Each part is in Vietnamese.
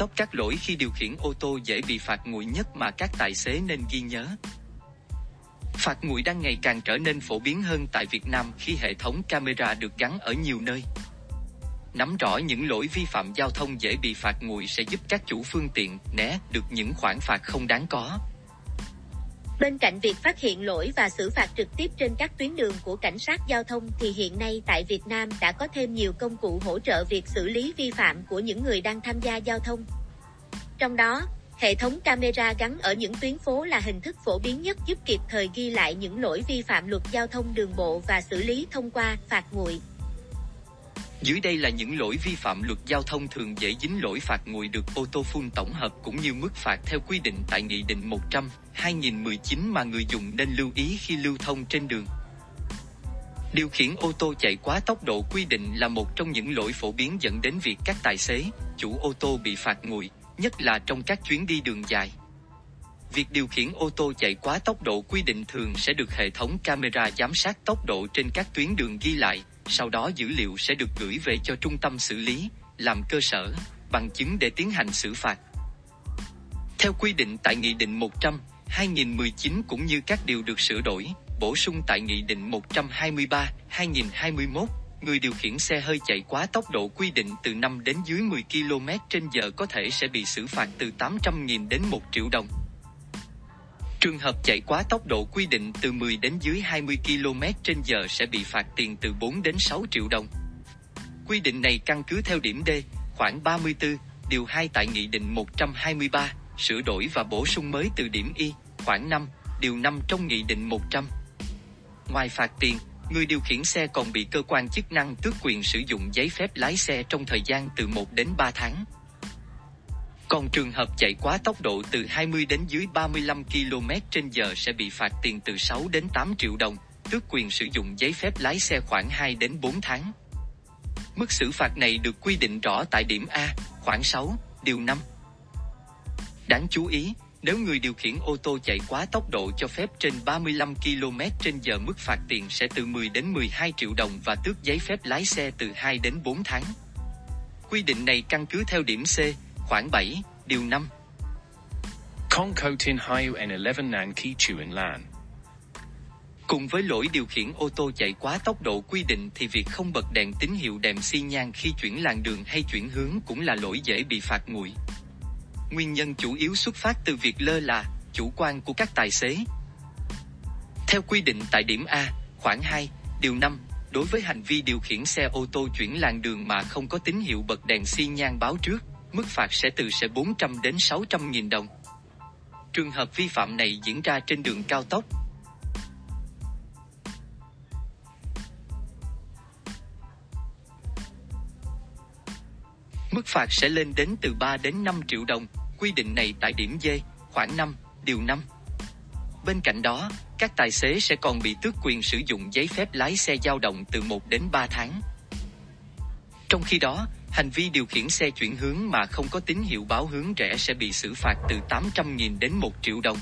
top các lỗi khi điều khiển ô tô dễ bị phạt nguội nhất mà các tài xế nên ghi nhớ. Phạt nguội đang ngày càng trở nên phổ biến hơn tại Việt Nam khi hệ thống camera được gắn ở nhiều nơi. Nắm rõ những lỗi vi phạm giao thông dễ bị phạt nguội sẽ giúp các chủ phương tiện né được những khoản phạt không đáng có. Bên cạnh việc phát hiện lỗi và xử phạt trực tiếp trên các tuyến đường của cảnh sát giao thông thì hiện nay tại Việt Nam đã có thêm nhiều công cụ hỗ trợ việc xử lý vi phạm của những người đang tham gia giao thông. Trong đó, hệ thống camera gắn ở những tuyến phố là hình thức phổ biến nhất giúp kịp thời ghi lại những lỗi vi phạm luật giao thông đường bộ và xử lý thông qua phạt nguội. Dưới đây là những lỗi vi phạm luật giao thông thường dễ dính lỗi phạt nguội được ô tô phun tổng hợp cũng như mức phạt theo quy định tại Nghị định 100 2019 mà người dùng nên lưu ý khi lưu thông trên đường. Điều khiển ô tô chạy quá tốc độ quy định là một trong những lỗi phổ biến dẫn đến việc các tài xế, chủ ô tô bị phạt nguội, nhất là trong các chuyến đi đường dài. Việc điều khiển ô tô chạy quá tốc độ quy định thường sẽ được hệ thống camera giám sát tốc độ trên các tuyến đường ghi lại, sau đó dữ liệu sẽ được gửi về cho trung tâm xử lý, làm cơ sở, bằng chứng để tiến hành xử phạt. Theo quy định tại Nghị định 100, 2019 cũng như các điều được sửa đổi, bổ sung tại Nghị định 123, 2021, người điều khiển xe hơi chạy quá tốc độ quy định từ 5 đến dưới 10 km trên giờ có thể sẽ bị xử phạt từ 800.000 đến 1 triệu đồng. Trường hợp chạy quá tốc độ quy định từ 10 đến dưới 20 km trên giờ sẽ bị phạt tiền từ 4 đến 6 triệu đồng. Quy định này căn cứ theo điểm D, khoảng 34, điều 2 tại Nghị định 123, sửa đổi và bổ sung mới từ điểm Y, khoảng 5, điều 5 trong Nghị định 100. Ngoài phạt tiền, người điều khiển xe còn bị cơ quan chức năng tước quyền sử dụng giấy phép lái xe trong thời gian từ 1 đến 3 tháng. Còn trường hợp chạy quá tốc độ từ 20 đến dưới 35 km trên giờ sẽ bị phạt tiền từ 6 đến 8 triệu đồng, tước quyền sử dụng giấy phép lái xe khoảng 2 đến 4 tháng. Mức xử phạt này được quy định rõ tại điểm A, khoảng 6, điều 5. Đáng chú ý, nếu người điều khiển ô tô chạy quá tốc độ cho phép trên 35 km trên giờ mức phạt tiền sẽ từ 10 đến 12 triệu đồng và tước giấy phép lái xe từ 2 đến 4 tháng. Quy định này căn cứ theo điểm C, khoảng 7, điều 5. Kong ko tin hayu n11 nan ki chuan lan. Cùng với lỗi điều khiển ô tô chạy quá tốc độ quy định thì việc không bật đèn tín hiệu đèn xi nhan khi chuyển làn đường hay chuyển hướng cũng là lỗi dễ bị phạt nguội. Nguyên nhân chủ yếu xuất phát từ việc lơ là, chủ quan của các tài xế. Theo quy định tại điểm A, khoảng 2, điều 5, đối với hành vi điều khiển xe ô tô chuyển làn đường mà không có tín hiệu bật đèn xi nhan báo trước, mức phạt sẽ từ sẽ 400 đến 600 nghìn đồng. Trường hợp vi phạm này diễn ra trên đường cao tốc. Mức phạt sẽ lên đến từ 3 đến 5 triệu đồng, quy định này tại điểm D, khoảng 5, điều 5. Bên cạnh đó, các tài xế sẽ còn bị tước quyền sử dụng giấy phép lái xe dao động từ 1 đến 3 tháng. Trong khi đó, hành vi điều khiển xe chuyển hướng mà không có tín hiệu báo hướng rẽ sẽ bị xử phạt từ 800.000 đến 1 triệu đồng.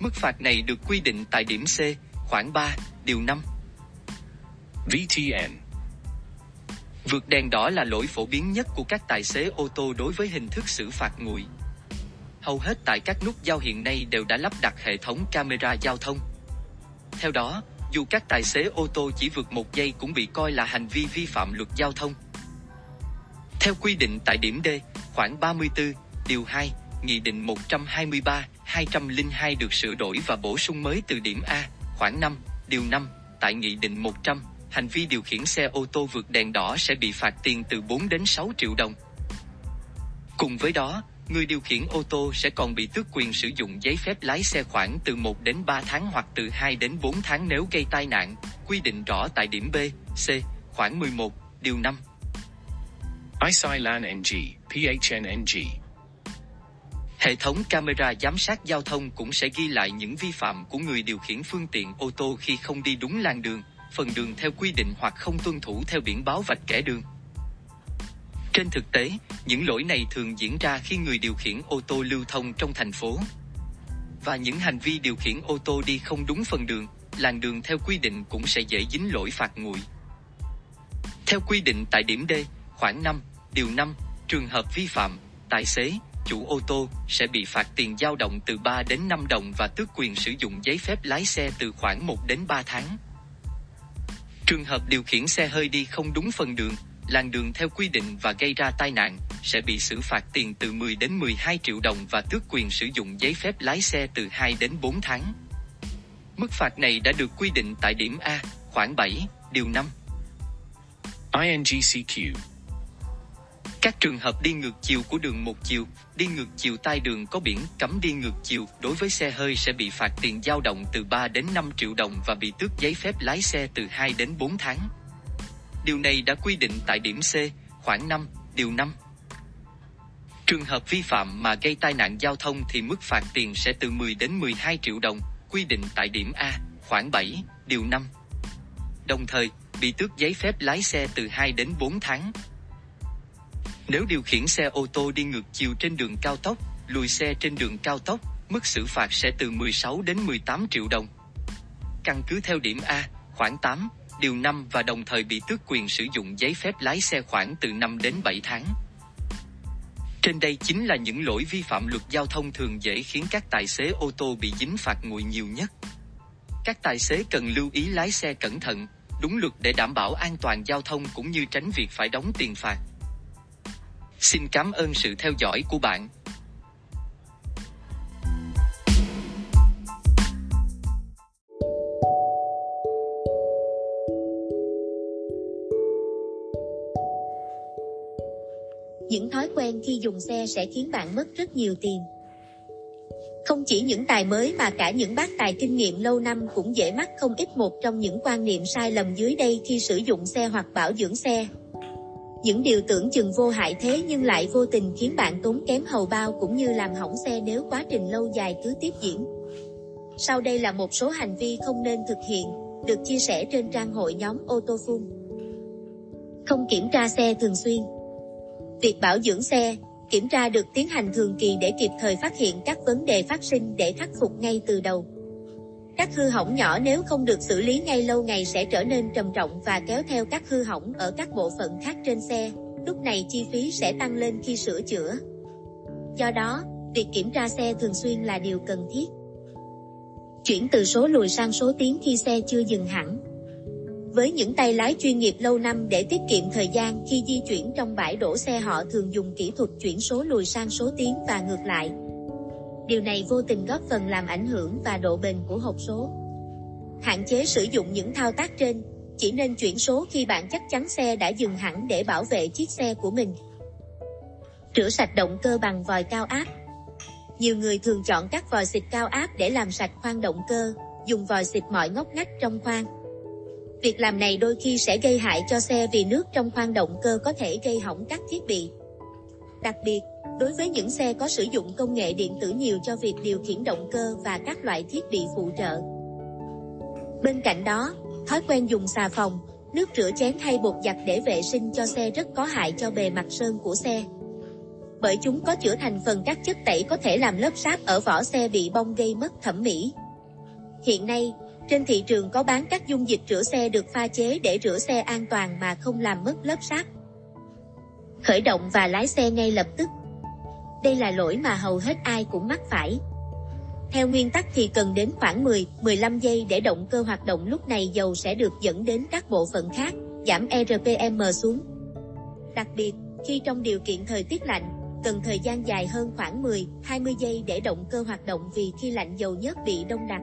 Mức phạt này được quy định tại điểm C, khoảng 3, điều 5. VTN. Vượt đèn đỏ là lỗi phổ biến nhất của các tài xế ô tô đối với hình thức xử phạt nguội. Hầu hết tại các nút giao hiện nay đều đã lắp đặt hệ thống camera giao thông. Theo đó, dù các tài xế ô tô chỉ vượt một giây cũng bị coi là hành vi vi phạm luật giao thông. Theo quy định tại điểm D, khoảng 34, điều 2, Nghị định 123, 202 được sửa đổi và bổ sung mới từ điểm A, khoảng 5, điều 5, tại Nghị định 100, hành vi điều khiển xe ô tô vượt đèn đỏ sẽ bị phạt tiền từ 4 đến 6 triệu đồng. Cùng với đó, người điều khiển ô tô sẽ còn bị tước quyền sử dụng giấy phép lái xe khoảng từ 1 đến 3 tháng hoặc từ 2 đến 4 tháng nếu gây tai nạn, quy định rõ tại điểm B, C, khoảng 11, điều 5. Isilan NG, PHNNG. Hệ thống camera giám sát giao thông cũng sẽ ghi lại những vi phạm của người điều khiển phương tiện ô tô khi không đi đúng làn đường, phần đường theo quy định hoặc không tuân thủ theo biển báo vạch kẻ đường. Trên thực tế, những lỗi này thường diễn ra khi người điều khiển ô tô lưu thông trong thành phố. Và những hành vi điều khiển ô tô đi không đúng phần đường, làn đường theo quy định cũng sẽ dễ dính lỗi phạt nguội. Theo quy định tại điểm D, khoảng 5, điều 5, trường hợp vi phạm, tài xế, chủ ô tô sẽ bị phạt tiền dao động từ 3 đến 5 đồng và tước quyền sử dụng giấy phép lái xe từ khoảng 1 đến 3 tháng. Trường hợp điều khiển xe hơi đi không đúng phần đường, làn đường theo quy định và gây ra tai nạn sẽ bị xử phạt tiền từ 10 đến 12 triệu đồng và tước quyền sử dụng giấy phép lái xe từ 2 đến 4 tháng. Mức phạt này đã được quy định tại điểm A, khoảng 7, điều 5. INGCQ các trường hợp đi ngược chiều của đường một chiều, đi ngược chiều tai đường có biển cấm đi ngược chiều đối với xe hơi sẽ bị phạt tiền dao động từ 3 đến 5 triệu đồng và bị tước giấy phép lái xe từ 2 đến 4 tháng. Điều này đã quy định tại điểm C, khoảng 5, điều 5. Trường hợp vi phạm mà gây tai nạn giao thông thì mức phạt tiền sẽ từ 10 đến 12 triệu đồng, quy định tại điểm A, khoảng 7, điều 5. Đồng thời, bị tước giấy phép lái xe từ 2 đến 4 tháng. Nếu điều khiển xe ô tô đi ngược chiều trên đường cao tốc, lùi xe trên đường cao tốc, mức xử phạt sẽ từ 16 đến 18 triệu đồng. Căn cứ theo điểm A, khoảng 8, điều 5 và đồng thời bị tước quyền sử dụng giấy phép lái xe khoảng từ 5 đến 7 tháng. Trên đây chính là những lỗi vi phạm luật giao thông thường dễ khiến các tài xế ô tô bị dính phạt nguội nhiều nhất. Các tài xế cần lưu ý lái xe cẩn thận, đúng luật để đảm bảo an toàn giao thông cũng như tránh việc phải đóng tiền phạt. Xin cảm ơn sự theo dõi của bạn. Những thói quen khi dùng xe sẽ khiến bạn mất rất nhiều tiền. Không chỉ những tài mới mà cả những bác tài kinh nghiệm lâu năm cũng dễ mắc không ít một trong những quan niệm sai lầm dưới đây khi sử dụng xe hoặc bảo dưỡng xe. Những điều tưởng chừng vô hại thế nhưng lại vô tình khiến bạn tốn kém hầu bao cũng như làm hỏng xe nếu quá trình lâu dài cứ tiếp diễn. Sau đây là một số hành vi không nên thực hiện, được chia sẻ trên trang hội nhóm ô tô phun. Không kiểm tra xe thường xuyên. Việc bảo dưỡng xe, kiểm tra được tiến hành thường kỳ để kịp thời phát hiện các vấn đề phát sinh để khắc phục ngay từ đầu. Các hư hỏng nhỏ nếu không được xử lý ngay lâu ngày sẽ trở nên trầm trọng và kéo theo các hư hỏng ở các bộ phận khác trên xe, lúc này chi phí sẽ tăng lên khi sửa chữa. Do đó, việc kiểm tra xe thường xuyên là điều cần thiết. Chuyển từ số lùi sang số tiến khi xe chưa dừng hẳn. Với những tay lái chuyên nghiệp lâu năm để tiết kiệm thời gian khi di chuyển trong bãi đổ xe họ thường dùng kỹ thuật chuyển số lùi sang số tiến và ngược lại. Điều này vô tình góp phần làm ảnh hưởng và độ bền của hộp số. Hạn chế sử dụng những thao tác trên, chỉ nên chuyển số khi bạn chắc chắn xe đã dừng hẳn để bảo vệ chiếc xe của mình. Rửa sạch động cơ bằng vòi cao áp Nhiều người thường chọn các vòi xịt cao áp để làm sạch khoang động cơ, dùng vòi xịt mọi ngóc ngách trong khoang. Việc làm này đôi khi sẽ gây hại cho xe vì nước trong khoang động cơ có thể gây hỏng các thiết bị. Đặc biệt, đối với những xe có sử dụng công nghệ điện tử nhiều cho việc điều khiển động cơ và các loại thiết bị phụ trợ. Bên cạnh đó, thói quen dùng xà phòng, nước rửa chén hay bột giặt để vệ sinh cho xe rất có hại cho bề mặt sơn của xe. Bởi chúng có chứa thành phần các chất tẩy có thể làm lớp sáp ở vỏ xe bị bong gây mất thẩm mỹ. Hiện nay, trên thị trường có bán các dung dịch rửa xe được pha chế để rửa xe an toàn mà không làm mất lớp sáp. Khởi động và lái xe ngay lập tức. Đây là lỗi mà hầu hết ai cũng mắc phải. Theo nguyên tắc thì cần đến khoảng 10-15 giây để động cơ hoạt động lúc này dầu sẽ được dẫn đến các bộ phận khác, giảm RPM xuống. Đặc biệt, khi trong điều kiện thời tiết lạnh, cần thời gian dài hơn khoảng 10-20 giây để động cơ hoạt động vì khi lạnh dầu nhớt bị đông đặc.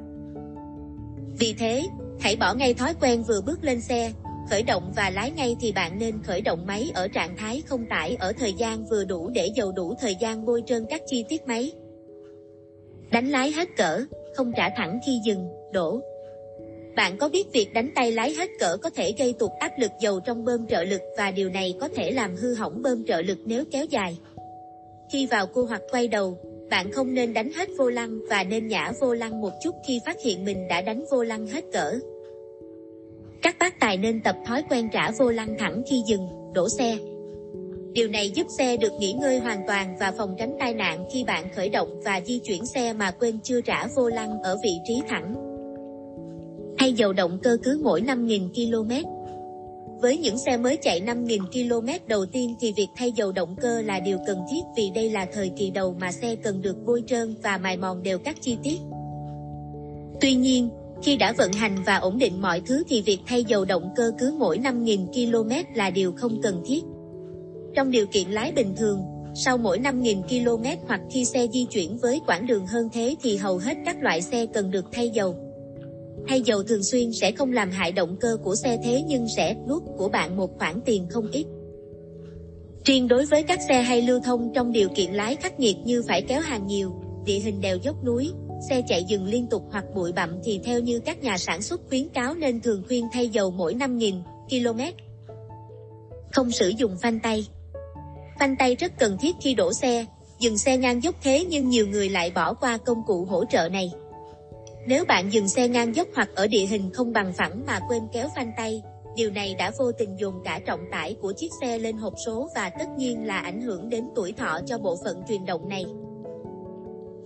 Vì thế, hãy bỏ ngay thói quen vừa bước lên xe, khởi động và lái ngay thì bạn nên khởi động máy ở trạng thái không tải ở thời gian vừa đủ để dầu đủ thời gian bôi trơn các chi tiết máy. Đánh lái hết cỡ, không trả thẳng khi dừng, đổ. Bạn có biết việc đánh tay lái hết cỡ có thể gây tụt áp lực dầu trong bơm trợ lực và điều này có thể làm hư hỏng bơm trợ lực nếu kéo dài. Khi vào cua hoặc quay đầu, bạn không nên đánh hết vô lăng và nên nhả vô lăng một chút khi phát hiện mình đã đánh vô lăng hết cỡ. Các bác tài nên tập thói quen trả vô lăng thẳng khi dừng, đổ xe. Điều này giúp xe được nghỉ ngơi hoàn toàn và phòng tránh tai nạn khi bạn khởi động và di chuyển xe mà quên chưa trả vô lăng ở vị trí thẳng. Hay dầu động cơ cứ mỗi 5.000 km. Với những xe mới chạy 5.000 km đầu tiên thì việc thay dầu động cơ là điều cần thiết vì đây là thời kỳ đầu mà xe cần được bôi trơn và mài mòn đều các chi tiết. Tuy nhiên, khi đã vận hành và ổn định mọi thứ thì việc thay dầu động cơ cứ mỗi 5.000 km là điều không cần thiết. Trong điều kiện lái bình thường, sau mỗi 5.000 km hoặc khi xe di chuyển với quãng đường hơn thế thì hầu hết các loại xe cần được thay dầu. Thay dầu thường xuyên sẽ không làm hại động cơ của xe thế nhưng sẽ nuốt của bạn một khoản tiền không ít. Riêng đối với các xe hay lưu thông trong điều kiện lái khắc nghiệt như phải kéo hàng nhiều, địa hình đèo dốc núi, xe chạy dừng liên tục hoặc bụi bặm thì theo như các nhà sản xuất khuyến cáo nên thường khuyên thay dầu mỗi 5.000 km. Không sử dụng phanh tay Phanh tay rất cần thiết khi đổ xe, dừng xe ngang dốc thế nhưng nhiều người lại bỏ qua công cụ hỗ trợ này. Nếu bạn dừng xe ngang dốc hoặc ở địa hình không bằng phẳng mà quên kéo phanh tay, điều này đã vô tình dồn cả trọng tải của chiếc xe lên hộp số và tất nhiên là ảnh hưởng đến tuổi thọ cho bộ phận truyền động này.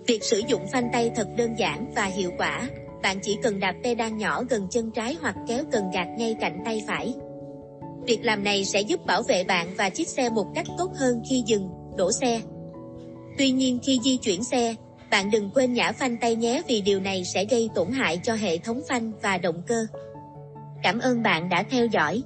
Việc sử dụng phanh tay thật đơn giản và hiệu quả, bạn chỉ cần đạp pedal nhỏ gần chân trái hoặc kéo cần gạt ngay cạnh tay phải. Việc làm này sẽ giúp bảo vệ bạn và chiếc xe một cách tốt hơn khi dừng, đổ xe. Tuy nhiên khi di chuyển xe, bạn đừng quên nhả phanh tay nhé vì điều này sẽ gây tổn hại cho hệ thống phanh và động cơ. Cảm ơn bạn đã theo dõi.